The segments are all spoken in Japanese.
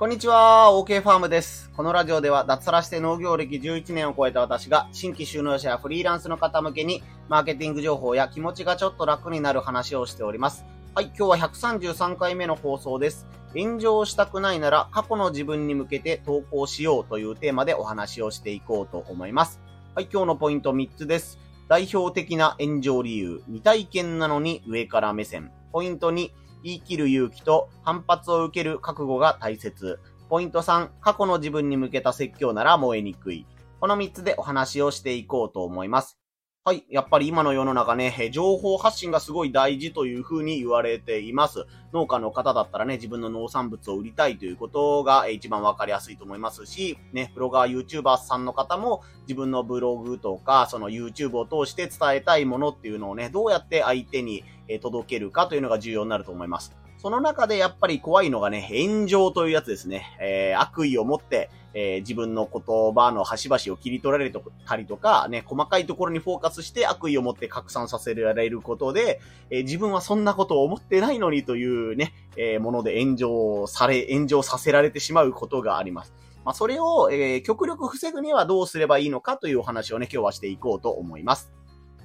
こんにちは、OK ファームです。このラジオでは脱サラして農業歴11年を超えた私が新規収納者やフリーランスの方向けにマーケティング情報や気持ちがちょっと楽になる話をしております。はい、今日は133回目の放送です。炎上したくないなら過去の自分に向けて投稿しようというテーマでお話をしていこうと思います。はい、今日のポイント3つです。代表的な炎上理由、未体験なのに上から目線。ポイント2、言い切る勇気と反発を受ける覚悟が大切。ポイント3、過去の自分に向けた説教なら燃えにくい。この3つでお話をしていこうと思います。はい。やっぱり今の世の中ね、情報発信がすごい大事というふうに言われています。農家の方だったらね、自分の農産物を売りたいということが一番わかりやすいと思いますし、ね、ブロガー、YouTuber さんの方も自分のブログとか、その YouTube を通して伝えたいものっていうのをね、どうやって相手に届けるかというのが重要になると思います。その中でやっぱり怖いのがね、炎上というやつですね。えー、悪意を持って、えー、自分の言葉の端々を切り取られたりとか、ね、細かいところにフォーカスして悪意を持って拡散させられることで、えー、自分はそんなことを思ってないのにというね、えー、もので炎上され、炎上させられてしまうことがあります。まあ、それを、えー、極力防ぐにはどうすればいいのかというお話をね、今日はしていこうと思います。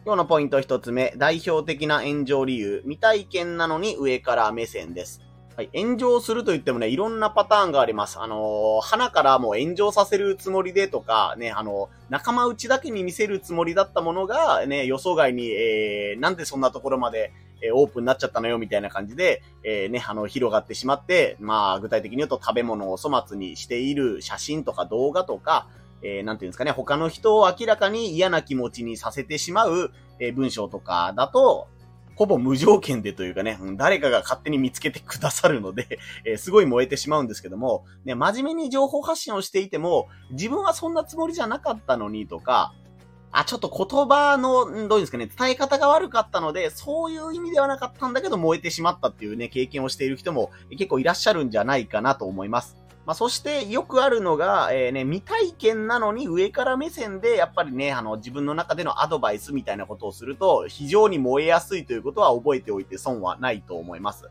今日のポイント一つ目、代表的な炎上理由、未体験なのに上から目線です。はい、炎上すると言ってもね、いろんなパターンがあります。あのー、花からもう炎上させるつもりでとか、ね、あのー、仲間内だけに見せるつもりだったものが、ね、予想外に、えー、なんでそんなところまで、えーオープンになっちゃったのよ、みたいな感じで、えーね、あの、広がってしまって、まあ、具体的に言うと食べ物を粗末にしている写真とか動画とか、えー、なんていうんですかね、他の人を明らかに嫌な気持ちにさせてしまう、えー、文章とかだと、ほぼ無条件でというかね、誰かが勝手に見つけてくださるので、えー、すごい燃えてしまうんですけども、ね、真面目に情報発信をしていても、自分はそんなつもりじゃなかったのにとか、あ、ちょっと言葉の、どういうんですかね、伝え方が悪かったので、そういう意味ではなかったんだけど燃えてしまったっていうね、経験をしている人も結構いらっしゃるんじゃないかなと思います。まあ、そしてよくあるのが、えー、ね、未体験なのに上から目線で、やっぱりね、あの、自分の中でのアドバイスみたいなことをすると、非常に燃えやすいということは覚えておいて損はないと思います。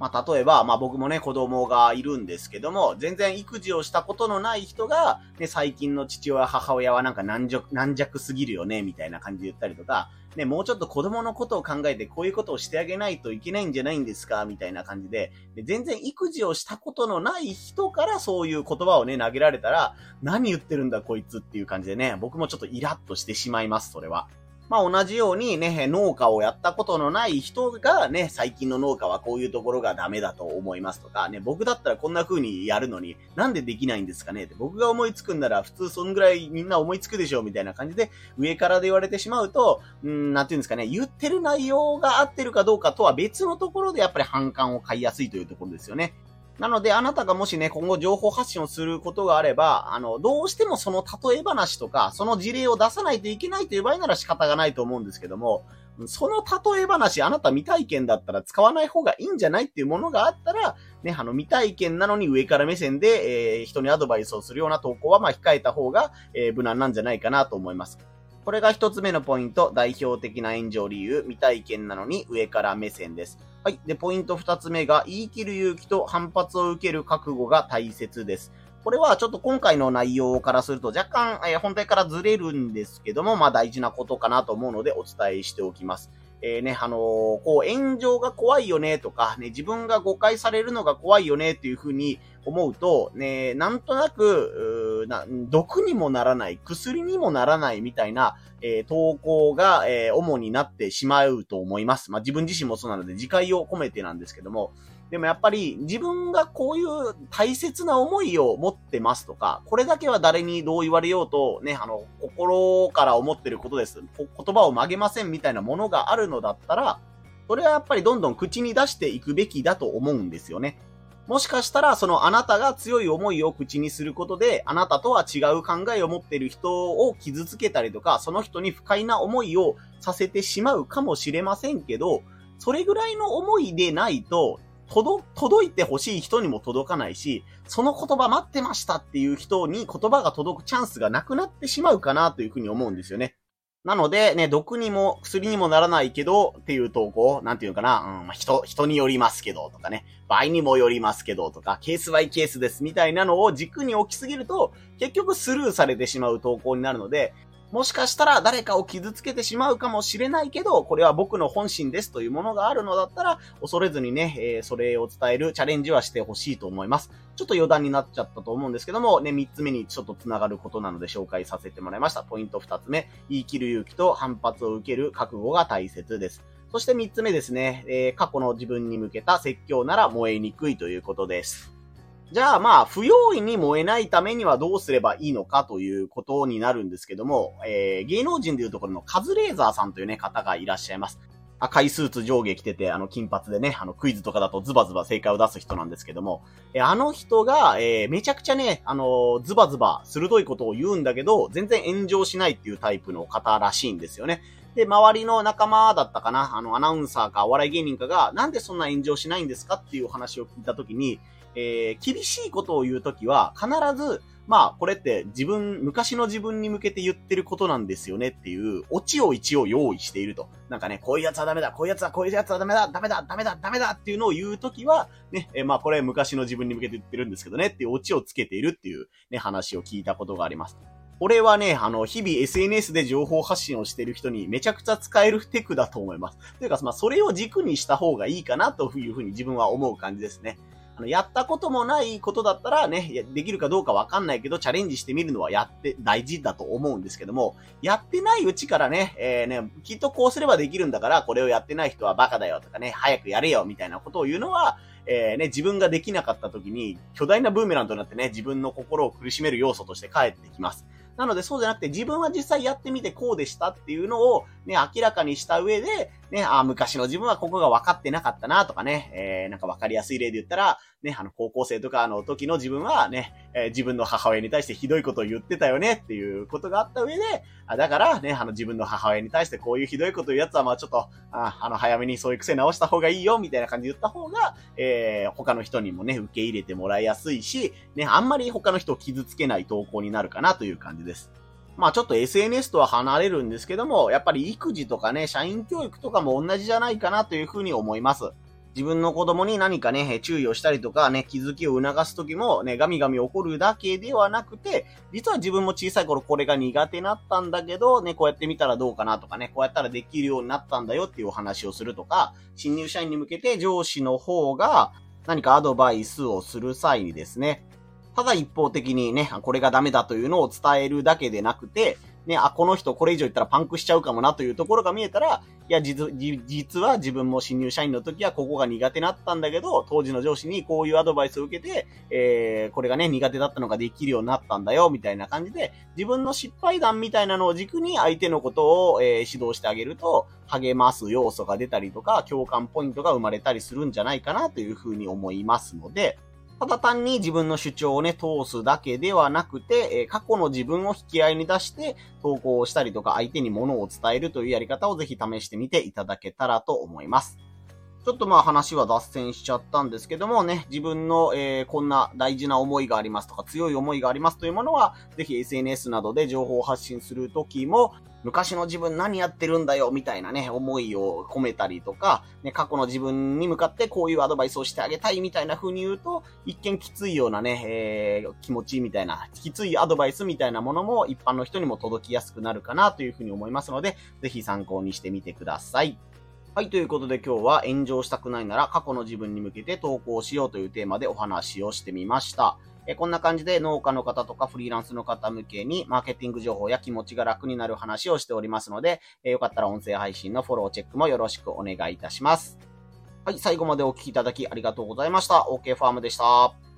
まあ、例えば、まあ僕もね、子供がいるんですけども、全然育児をしたことのない人が、ね、最近の父親、母親はなんか軟弱、軟弱すぎるよね、みたいな感じで言ったりとか、ね、もうちょっと子供のことを考えてこういうことをしてあげないといけないんじゃないんですかみたいな感じでで、全然育児をしたことのない人からそういう言葉をね、投げられたら、何言ってるんだこいつっていう感じでね、僕もちょっとイラッとしてしまいます、それは。まあ同じようにね、農家をやったことのない人がね、最近の農家はこういうところがダメだと思いますとか、ね、僕だったらこんな風にやるのに、なんでできないんですかね？って、僕が思いつくんなら普通そんぐらいみんな思いつくでしょうみたいな感じで、上からで言われてしまうと、うん、なんていうんですかね、言ってる内容が合ってるかどうかとは別のところでやっぱり反感を買いやすいというところですよね。なので、あなたがもしね、今後情報発信をすることがあれば、あの、どうしてもその例え話とか、その事例を出さないといけないという場合なら仕方がないと思うんですけども、その例え話、あなた未体験だったら使わない方がいいんじゃないっていうものがあったら、ね、あの、未体験なのに上から目線で、えー、人にアドバイスをするような投稿は、まあ、控えた方が、えー、無難なんじゃないかなと思います。これが一つ目のポイント、代表的な炎上理由、未体験なのに上から目線です。はい。で、ポイント二つ目が、言い切る勇気と反発を受ける覚悟が大切です。これはちょっと今回の内容からすると若干、えー、本体からずれるんですけども、まあ大事なことかなと思うのでお伝えしておきます。えー、ね、あのー、こう、炎上が怖いよねとか、ね、自分が誤解されるのが怖いよねっていうふうに思うと、ね、なんとなく、な毒にもならない、薬にもならないみたいな、えー、投稿が、えー、主になってしまうと思います。まあ、自分自身もそうなので、自戒を込めてなんですけども、でもやっぱり自分がこういう大切な思いを持ってますとか、これだけは誰にどう言われようと、ね、あの、心から思ってることです。言葉を曲げませんみたいなものがあるのだったら、それはやっぱりどんどん口に出していくべきだと思うんですよね。もしかしたら、そのあなたが強い思いを口にすることで、あなたとは違う考えを持っている人を傷つけたりとか、その人に不快な思いをさせてしまうかもしれませんけど、それぐらいの思いでないと、届、届いてほしい人にも届かないし、その言葉待ってましたっていう人に言葉が届くチャンスがなくなってしまうかなというふうに思うんですよね。なので、ね、毒にも薬にもならないけどっていう投稿、なんていうかな、うん、人、人によりますけどとかね、場合にもよりますけどとか、ケースバイケースですみたいなのを軸に置きすぎると、結局スルーされてしまう投稿になるので、もしかしたら誰かを傷つけてしまうかもしれないけど、これは僕の本心ですというものがあるのだったら、恐れずにね、えー、それを伝えるチャレンジはしてほしいと思います。ちょっと余談になっちゃったと思うんですけども、ね、3つ目にちょっと繋がることなので紹介させてもらいました。ポイント2つ目、言い切る勇気と反発を受ける覚悟が大切です。そして3つ目ですね、えー、過去の自分に向けた説教なら燃えにくいということです。じゃあまあ、不用意に燃えないためにはどうすればいいのかということになるんですけども、えー、芸能人でいうところのカズレーザーさんというね、方がいらっしゃいます。赤いスーツ上下着てて、あの、金髪でね、あの、クイズとかだとズバズバ正解を出す人なんですけども、えあの人が、えー、めちゃくちゃね、あの、ズバズバ鋭いことを言うんだけど、全然炎上しないっていうタイプの方らしいんですよね。で、周りの仲間だったかな、あの、アナウンサーかお笑い芸人かが、なんでそんな炎上しないんですかっていう話を聞いたときに、えー、厳しいことを言うときは、必ず、まあ、これって自分、昔の自分に向けて言ってることなんですよねっていう、オチを一応用意していると。なんかね、こういうやつはダメだ、こういうやつはこういうやつはダメだ、ダメだ、ダメだ、ダメだっていうのを言うときは、ね、え、まあ、これ昔の自分に向けて言ってるんですけどねっていうオチをつけているっていうね、話を聞いたことがあります。俺はね、あの、日々 SNS で情報発信をしている人にめちゃくちゃ使えるテクだと思います。というか、まあ、それを軸にした方がいいかなというふうに自分は思う感じですね。あの、やったこともないことだったらね、できるかどうかわかんないけど、チャレンジしてみるのはやって、大事だと思うんですけども、やってないうちからね、えー、ね、きっとこうすればできるんだから、これをやってない人はバカだよとかね、早くやれよみたいなことを言うのは、えー、ね、自分ができなかった時に、巨大なブーメランとなってね、自分の心を苦しめる要素として帰ってきます。なのでそうじゃなくて自分は実際やってみてこうでしたっていうのをね、明らかにした上で、ね、あ昔の自分はここが分かってなかったなとかね、えー、なんか分かりやすい例で言ったら、ね、あの、高校生とかの時の自分はね、えー、自分の母親に対してひどいことを言ってたよねっていうことがあった上で、あだからね、あの、自分の母親に対してこういうひどいこと言うやつは、まあちょっと、ああの、早めにそういう癖直した方がいいよ、みたいな感じで言った方が、えー、他の人にもね、受け入れてもらいやすいし、ね、あんまり他の人を傷つけない投稿になるかなという感じです。まあちょっと SNS とは離れるんですけども、やっぱり育児とかね、社員教育とかも同じじゃないかなというふうに思います。自分の子供に何かね、注意をしたりとかね、気づきを促すときもね、ガミガミ怒るだけではなくて、実は自分も小さい頃これが苦手だったんだけど、ね、こうやってみたらどうかなとかね、こうやったらできるようになったんだよっていうお話をするとか、新入社員に向けて上司の方が何かアドバイスをする際にですね、ただ一方的にね、これがダメだというのを伝えるだけでなくて、ね、あ、この人これ以上言ったらパンクしちゃうかもなというところが見えたら、いや、実、実は自分も新入社員の時はここが苦手だったんだけど、当時の上司にこういうアドバイスを受けて、えー、これがね、苦手だったのができるようになったんだよ、みたいな感じで、自分の失敗談みたいなのを軸に相手のことを、えー、指導してあげると、励ます要素が出たりとか、共感ポイントが生まれたりするんじゃないかなというふうに思いますので、ただ単に自分の主張をね、通すだけではなくて、え過去の自分を引き合いに出して投稿をしたりとか相手に物を伝えるというやり方をぜひ試してみていただけたらと思います。ちょっとまあ話は脱線しちゃったんですけどもね、自分の、えー、こんな大事な思いがありますとか強い思いがありますというものは、ぜひ SNS などで情報を発信するときも、昔の自分何やってるんだよ、みたいなね、思いを込めたりとか、ね、過去の自分に向かってこういうアドバイスをしてあげたいみたいな風に言うと、一見きついようなね、えー、気持ちみたいな、きついアドバイスみたいなものも一般の人にも届きやすくなるかなという風に思いますので、ぜひ参考にしてみてください。はい、ということで今日は炎上したくないなら過去の自分に向けて投稿しようというテーマでお話をしてみました。えこんな感じで農家の方とかフリーランスの方向けにマーケティング情報や気持ちが楽になる話をしておりますので、えよかったら音声配信のフォローチェックもよろしくお願いいたします。はい、最後までお聴きいただきありがとうございました。OK ファームでした。